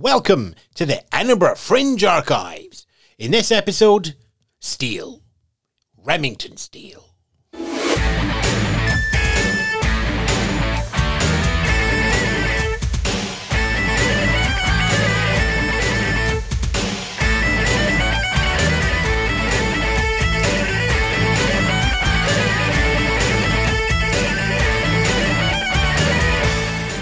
welcome to the Edinburgh Fringe Archives. In this episode, Steele. Remington Steele.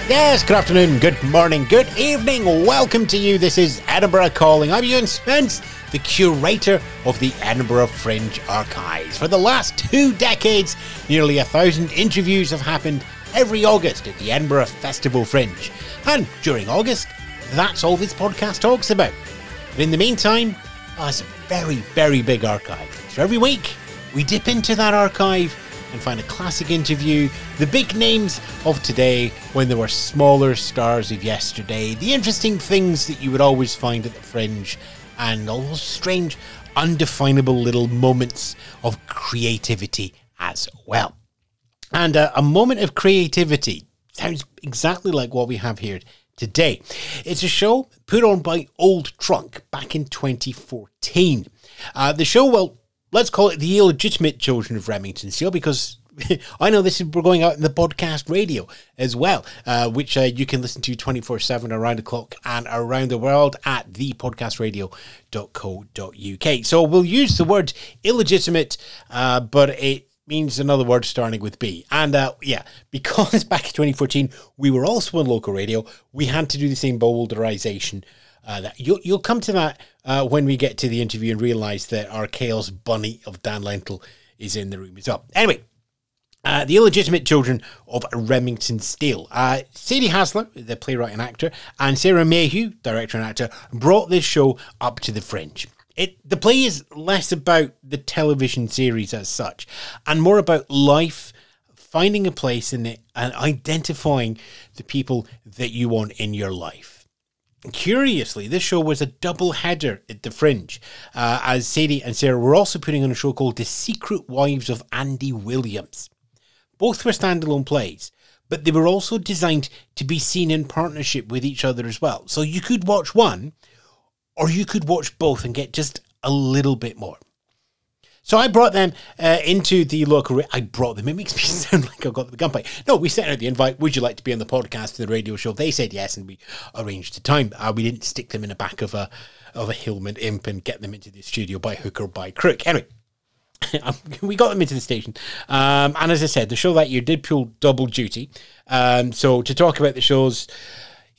Yes, good afternoon, good morning, good evening. Welcome to you. This is Edinburgh Calling. I'm Ewan Spence, the curator of the Edinburgh Fringe Archives. For the last two decades, nearly a thousand interviews have happened every August at the Edinburgh Festival Fringe. And during August, that's all this podcast talks about. But in the meantime, oh, it's a very, very big archive. So every week, we dip into that archive and find a classic interview, the big names of today when there were smaller stars of yesterday, the interesting things that you would always find at the fringe, and all those strange, undefinable little moments of creativity as well. And uh, a moment of creativity sounds exactly like what we have here today. It's a show put on by Old Trunk back in 2014. Uh, the show, well, let's call it the illegitimate children of Remington Steele because I know this is we're going out in the podcast radio as well, uh, which uh, you can listen to 24 7 around the clock and around the world at thepodcastradio.co.uk. So we'll use the word illegitimate, uh, but it means another word starting with B. And uh, yeah, because back in 2014 we were also on local radio, we had to do the same bowdlerization. Uh, that you'll, you'll come to that uh, when we get to the interview and realize that our chaos bunny of Dan Lentil is in the room as well. Anyway, uh, the illegitimate children of Remington Steele. Uh, Sadie Hasler, the playwright and actor, and Sarah Mayhew, director and actor, brought this show up to the fringe. It, the play is less about the television series as such, and more about life, finding a place in it, and identifying the people that you want in your life. Curiously, this show was a double header at the Fringe, uh, as Sadie and Sarah were also putting on a show called The Secret Wives of Andy Williams. Both were standalone plays, but they were also designed to be seen in partnership with each other as well. So you could watch one, or you could watch both and get just a little bit more. So I brought them uh, into the local. I brought them. It makes me sound like I've got the gunfight. No, we sent out the invite. Would you like to be on the podcast and the radio show? They said yes, and we arranged a time. Uh, we didn't stick them in the back of a of a Hillman imp and get them into the studio by hook or by crook. Anyway, we got them into the station. Um, and as I said, the show that year did pull double duty. Um, so to talk about the shows,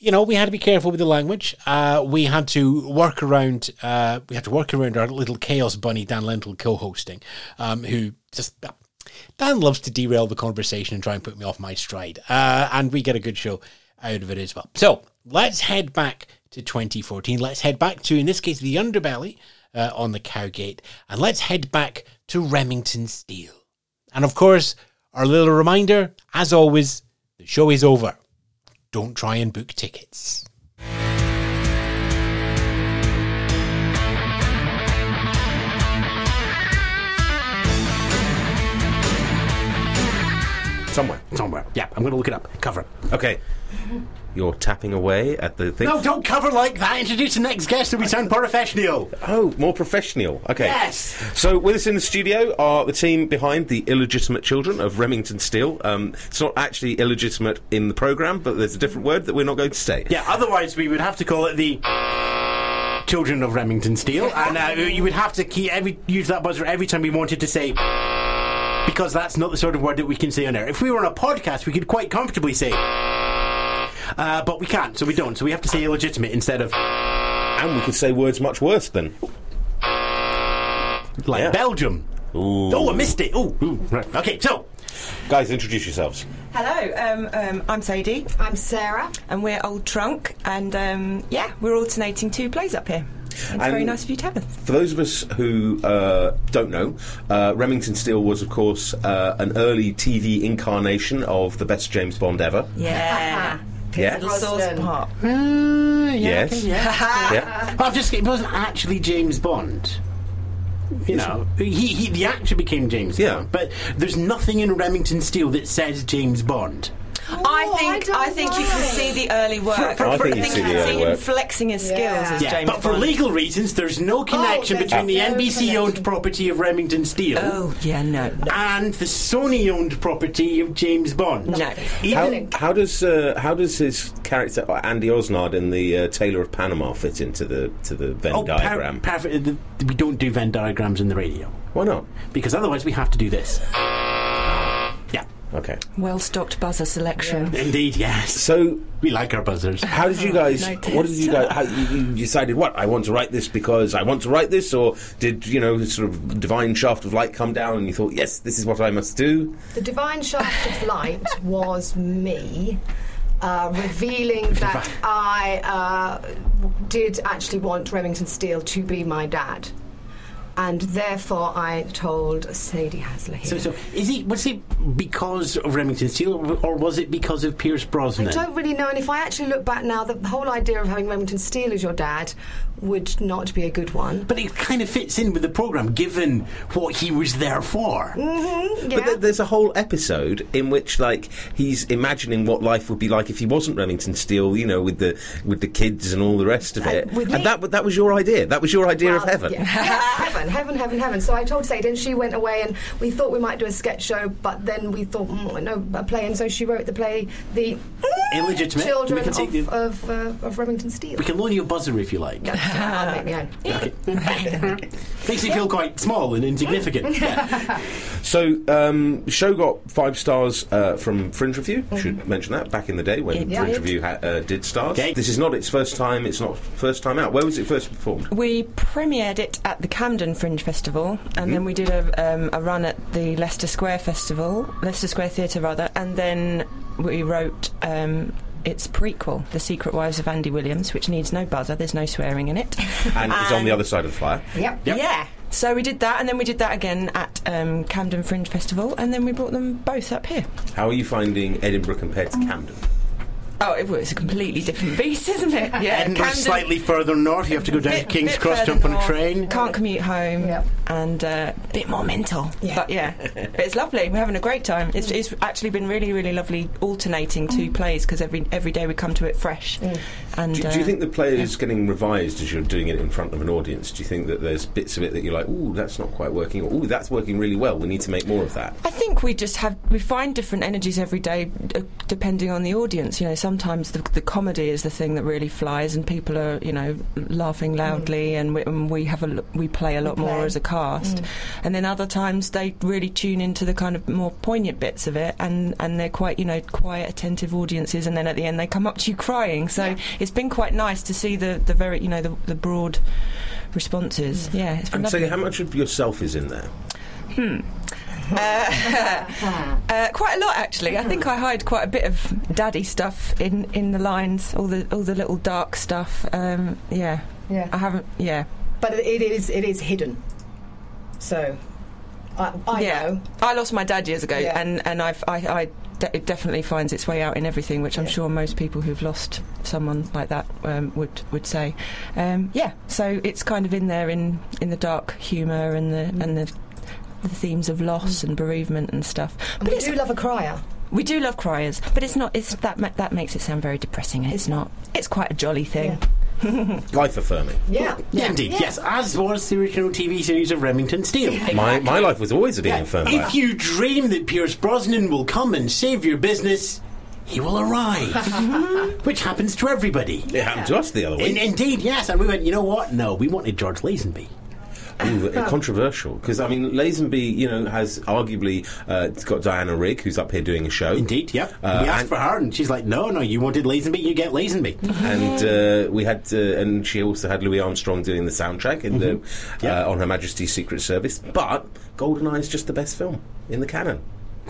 you know, we had to be careful with the language. Uh, we had to work around. Uh, we had to work around our little chaos bunny Dan Lentil co-hosting, um, who just Dan loves to derail the conversation and try and put me off my stride. Uh, and we get a good show out of it as well. So let's head back to 2014. Let's head back to, in this case, the underbelly uh, on the Cowgate, and let's head back to Remington Steele. And of course, our little reminder, as always, the show is over. Don't try and book tickets. Somewhere. Somewhere. Yeah, I'm going to look it up. Cover. it. Okay. You're tapping away at the thing. No, don't cover like that. Introduce the next guest and we sound professional. Oh, more professional. Okay. Yes. So with us in the studio are the team behind the illegitimate children of Remington Steele. Um, it's not actually illegitimate in the program, but there's a different word that we're not going to say. Yeah, otherwise we would have to call it the Children of Remington Steele, and uh, you would have to keep every, use that buzzer every time we wanted to say because that's not the sort of word that we can say on air. If we were on a podcast, we could quite comfortably say. Uh, but we can't, so we don't. So we have to say illegitimate instead of And we could say words much worse than. like Yeah. Belgium. Ooh. Oh, I missed it. Oh, right. Okay, so Guys, introduce yourselves. Hello, um, um, I'm Sadie, I'm Sarah. and we're Old Trunk, and um, yeah, we're alternating two plays up here. It's very nice of you to have us. For those of us who uh, don't know, uh, Remington Steele was, of course, uh, an early TV incarnation of the best James Bond ever. Yeah. Yeah. Little sauce Brosnan. pot. Uh, Yes. okay, yeah. Yeah. Well, just it wasn't actually James Bond. You know, he, he the actor became James Yeah. Bond, but there's nothing in Remington Steele that says James Bond. I think I I, don't think you can see the early work. For- for- I think you think see the can early see him flexing his skills Yeah. as Yeah, James but for legal reasons, there's no connection there's between the no NBC owned property of Remington Steele Oh yeah, no. and the Sony owned property of James Bond. No. How, Even, how does uh, how does his character uh, Andy Osnard in the uh, Tailor of Panama fit into the to the Venn oh, per- diagram? perfect. uh, We don't do Venn diagrams in the radio Why not? because otherwise we have to do this. Yeah, Okay. Well stocked buzzer selection. indeed, yes. So We like our buzzers. How did you guys? Noticed. What did you guys? How, you, you decided what? I want to write this because I want to write this, or did you know sort of divine shaft of light come down and you thought, yes, this is what I must do? The divine shaft of light was me. Uh, revealing that I uh, did actually want Remington Steele to be my dad. And therefore, I told Sadie Hasler here. So, so is he? Was it because of Remington Steele, or, or was it because of Pierce Brosnan? I don't really know, and if I actually look back now, the whole idea of having Remington Steele as your dad would not be a good one. But it kind of fits in with the program, given what he was there for. Mm, But yeah. th- there's a whole episode in which, like, he's imagining what life would be like if he wasn't Remington Steele, you know, with the with the kids and all the rest of Uh, it. with and me- that that was your idea. That was your idea of heaven. yeah. Heaven, heaven, heaven, heaven. So I told Sadie, and she went away, and we thought we might do a sketch show, but then we thought, mm, no, a play, and so she wrote the play, The Illegitimate. Children We can take of, the- of, uh, of Remington Steele. We can loan you a buzzer if you like. I'll make me own. Makes you feel quite small and insignificant. Yeah. So, um, show got five stars uh, from Fringe Review. Should mention that back in the day when It Fringe did. Review ha- uh, did stars. Okay. This is not its first time. It's not first time out. Where was it first performed? We premiered it at the Camden Fringe Festival, and then we did a, um, a run at the Leicester Square Festival, Leicester Square Theatre rather, and then we wrote um, its prequel, The Secret Wives of Andy Williams, which needs no buzzer. There's no swearing in it. And it's on the other side of the flyer. Yep. Yep. Yeah. So we did that, and then we did that again at um, Camden Fringe Festival, and then we brought them both up here. How are you finding Edinburgh compared to Camden? Oh, it was a completely different beast, isn't it? Yeah, Edinburgh Camden- slightly further north. You have to go down bit- to King's Cross, jump on a train. Can't commute home, Yep. and uh, a bit more mental. Yeah. But yeah, but it's lovely. We're having a great time. It's, it's actually been really, really lovely alternating two mm. plays because every every day we come to it fresh. Mm. And Do, uh, do you think the play is getting revised as you're doing it in front of an audience? Do you think that there's bits of it that you're like, ooh, that's not quite working, or ooh, that's working really well. We need to make more of that. I think we just have we find different energies every day uh, depending on the audience. You know, sometimes the, the comedy is the thing that really flies, and people are you know laughing loudly, and, we, and we have a l- we play a lot more as a cast. And then other times they really tune into the kind of more poignant bits of it, and and they're quite you know quiet, attentive audiences. And then at the end they come up to you crying. So it's been quite nice to see the the very you know the, the broad responses. Yeah, it's been And so, lovely. how much of yourself is in there? Uh, quite a lot, actually. I think I hide quite a bit of daddy stuff in, in the lines, all the all the little dark stuff. Um, yeah, Yeah. I haven't. Yeah, But it is it is hidden. So I, I yeah. know. I lost my dad years ago, Yeah. and and I've I. I de- it definitely finds its way out in everything, which I'm Yeah. sure most people who've lost someone like that um, would would say. Um, yeah, so it's kind of in there in, in the dark humour and the and the, the themes of loss and bereavement and stuff. And we it's do love a crier. We do love criers, but it's not. It's that ma- that makes it sound very depressing. and It's not. It's quite a jolly thing. Life affirming. Yeah. Yeah, indeed, yes, as was the original TV series of Remington Steele. My, my life was always a being Yeah. affirmed. If you dream that Pierce Brosnan will come and save your business, he will arrive. Which happens to everybody. it happened to us the other In, indeed, yes. And we went, you know what? No, we wanted George Lazenby. Ooh, uh, controversial because I mean, Lazenby, you know, has arguably uh, it's got Diana Rigg, who's up here doing a show. Indeed, yep. Uh, we asked and- for her, and she's like, no, no, you wanted Lazenby, you get Lazenby. and uh, we had, uh, and she also had Louis Armstrong doing the soundtrack in the Yeah. uh, on Her Majesty's Secret Service. But GoldenEye is just the best film in the canon.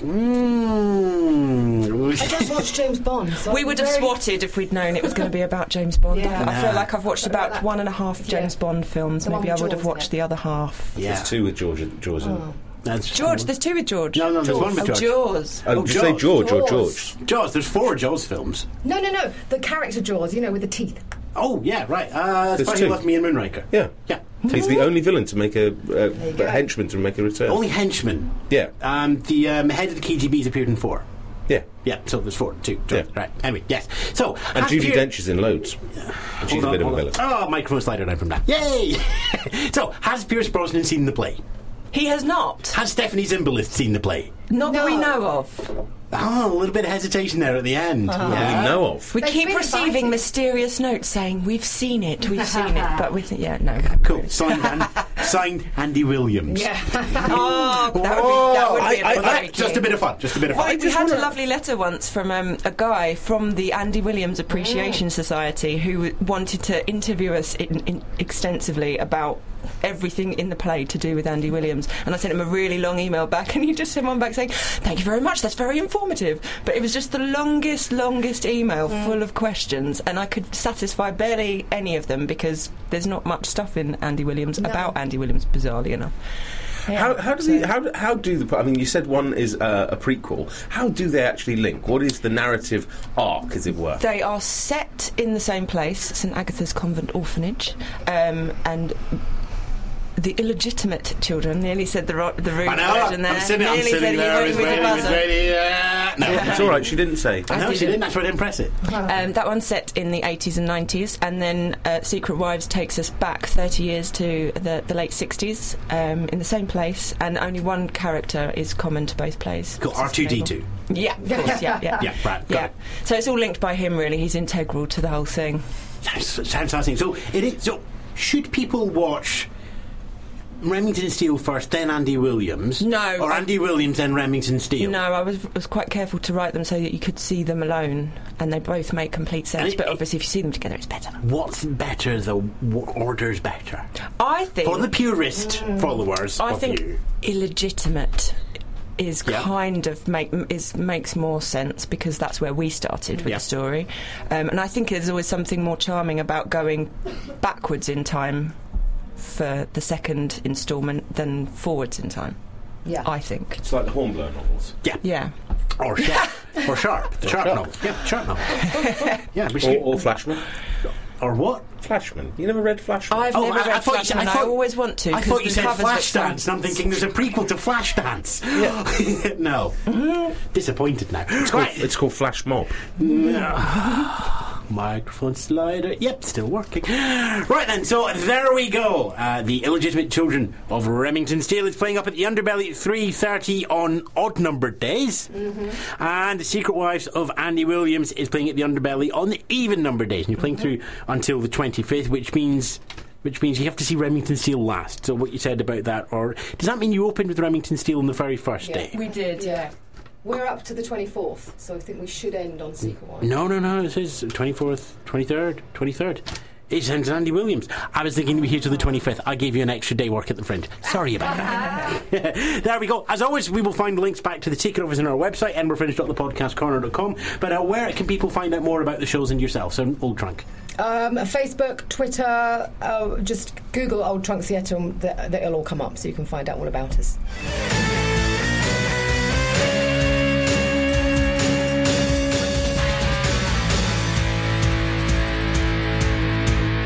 Mm. I just watched James Bond. So We I'm would have swatted if we'd known it was going to be about James Bond. Yeah. I, I feel like I've watched about about one and a half James Yeah. Bond films. The Maybe I would have watched the other half. Yeah. There's two with George. George and That's George, there's two with George. No, no, there's one with oh, Jaws. Oh, Oh, did you say Jaws. George or Jaws. George? Jaws, there's four Jaws films. No, no, no. The character Jaws, you know, with the teeth. Oh, yeah, right. Uh, There's Spidey two. left me in Moonraker. Yeah. Yeah. He's the only villain to make a, a, a henchman to make a return. Only henchman. yeah. Um, the um, head of the KGB's appeared in four. Yeah. Yeah, so there's four, two, two. Yeah. Right. Anyway, yes. So, And has Judy Pier- Dench is in loads. And she's Hold a on, bit of a hold on. villain. Oh, microphone slider down from that. Yay! so, has Pierce Brosnan seen the play? He has not. Has Stephanie Zimbalist seen the play? Not that we No. know of. Oh, a little bit of hesitation there at the end. What Yeah. we know of. We They've keep receiving invited. mysterious notes saying we've seen it, we've seen it, but we think yeah, no. Cool. Signed, An- signed Andy Williams. Yeah. Oh, that would be, that would be I- a I- bit But tricky. that, just a bit of fun. Just a bit of fun. Well, we had a lovely letter once from um, a guy from the Andy Williams Appreciation Society who wanted to interview us in, in extensively about everything in the play to do with Andy Williams. And I sent him a really long email back, and he just sent one back saying, "Thank you very much. That's very informative." But it was just the longest, longest email full of questions, and I could satisfy barely any of them because there's not much stuff in Andy Williams about Andy Williams, bizarrely enough. How, how do the, how, how do the I mean you said one is uh, a prequel. How do they actually link? What is the narrative arc, as it were? They are set in the same place, St Agatha's Convent Orphanage, um, and the illegitimate children. Nearly said the ro- the rude I know. version there. I'm sitting, I'm nearly sitting said there. I he was with ready. the I ready. Uh, no. It's all right. She didn't say. I No, she didn't. didn't. That's what impress it. Um, that one's set in the 80s and 90s, and then uh, Secret Wives takes us back 30 years to the, the late 60s um, in the same place, and only one character is common to both plays. Cool. R2D2. Yeah, of course, yeah, yeah. Yeah, right, got Yeah. it. So it's all linked by him, really. He's integral to the whole thing. Sounds, sounds fascinating. So, it is, so, should people watch Remington Steele first, then Andy Williams? No, Or I- Andy Williams, then Remington Steele? No, I was was quite careful to write them so that you could see them alone, and they both make complete sense. It- but obviously, if you see them together, it's better. What's better, though? What order's better? I think. For the purist followers I think you. illegitimate is Yeah. kind of make is makes more sense because that's where we started with Yeah. the story, um, and I think there's always something more charming about going backwards in time for the second instalment than forwards in time. Yeah. I think. It's like the Hornblower novels. Yeah. Yeah. Or Sharpe. or Sharpe. The Sharpe Sharpe. novel. Yeah, Sharpe novel. yeah, we Or, should, or Flashman. or what? Flashman. You never read Flashman? I've Oh, never I, read I thought said, Flashman. I, I, thought, always want to. I thought you said covers look Flashdance, and I'm thinking there's a prequel to Flashdance. Yeah. no. Mm-hmm. Disappointed now. It's called, it's called Flash Mob. Microphone slider. Yep, still working. Right then, so there we go. Uh, the illegitimate children of Remington Steele is playing up at the Underbelly at three thirty on odd numbered days, and the Secret Wives of Andy Williams is playing at the Underbelly on the even numbered days. And you're playing through until the twenty fifth, which means. Which means you have to see Remington Steele last. So what you said about that, or does that mean you opened with Remington Steele on the very first Yeah. day? We did. Yeah. We're up to the 24th, so I think we should end on Secret One. No, no, no. It says 24th, 23rd, 23rd. It sends Andy Williams. I was thinking we'd be here till the 25th. I gave you an extra day work at the Fringe. Sorry about that. there we go. As always, we will find links back to the office on our website, edinburghfringe.thepodcastcorner.com. But uh, where can people find out more about the shows and yourself? So, Old Trunk. Um, Facebook, Twitter, uh, just Google Old Trunk Theatre and th- th- it'll all come up so you can find out all about us.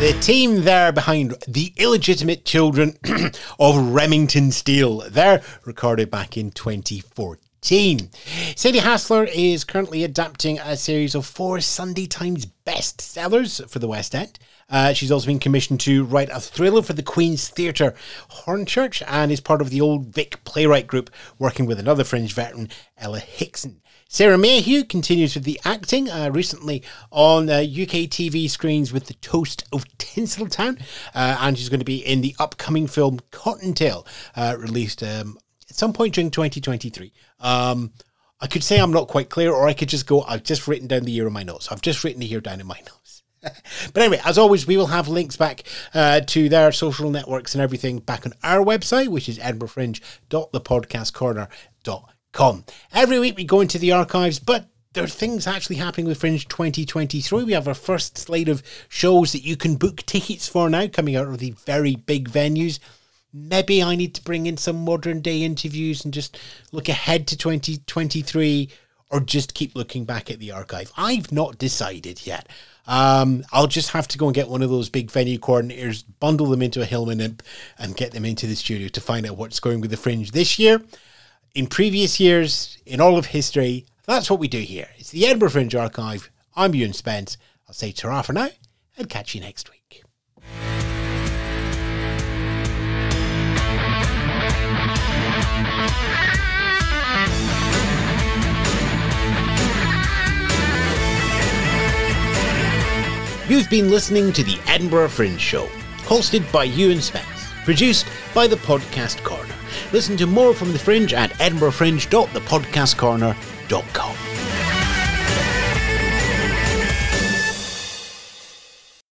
The team there behind The Illegitimate Children of Remington Steele. They're recorded back in 2014. Sadie Hasler is currently adapting a series of four Sunday Times bestsellers for the West End. Uh, she's also been commissioned to write a thriller for the Queen's Theatre Hornchurch and is part of the Old Vic playwright group working with another fringe veteran, Ella Hickson. Sarah Mayhew continues with the acting, uh, recently on uh, UK TV screens with The Toast of Tinseltown, uh, and she's going to be in the upcoming film Cottontail, uh, released um, at some point during 2023. Um, I could say I'm not quite clear, or I could just go, I've just written down the year in my notes. I've just written the year down in my notes. but anyway, as always, we will have links back uh, to their social networks and everything back on our website, which is edinburghfringe.thepodcastcorner.com. Every week we go into the archives, but there are things actually happening with Fringe 2023. We have our first slate of shows that you can book tickets for now, coming out of the very big venues. Maybe I need to bring in some modern day interviews and just look ahead to 2023 or just keep looking back at the archive. I've not decided yet. Um, I'll just have to go and get one of those big venue coordinators, bundle them into a Hillman imp, and get them into the studio to find out what's going with the fringe this year. In previous years, in all of history, That's what we do here. It's the Edinburgh Fringe Archive. I'm Ewan Spence. I'll say ta for now and catch you next week. You've been listening to the Edinburgh Fringe Show, hosted by Ewan Spence, produced by the Podcast Corner. Listen to more from the Fringe at edinburghfringe.thepodcastcorner.com.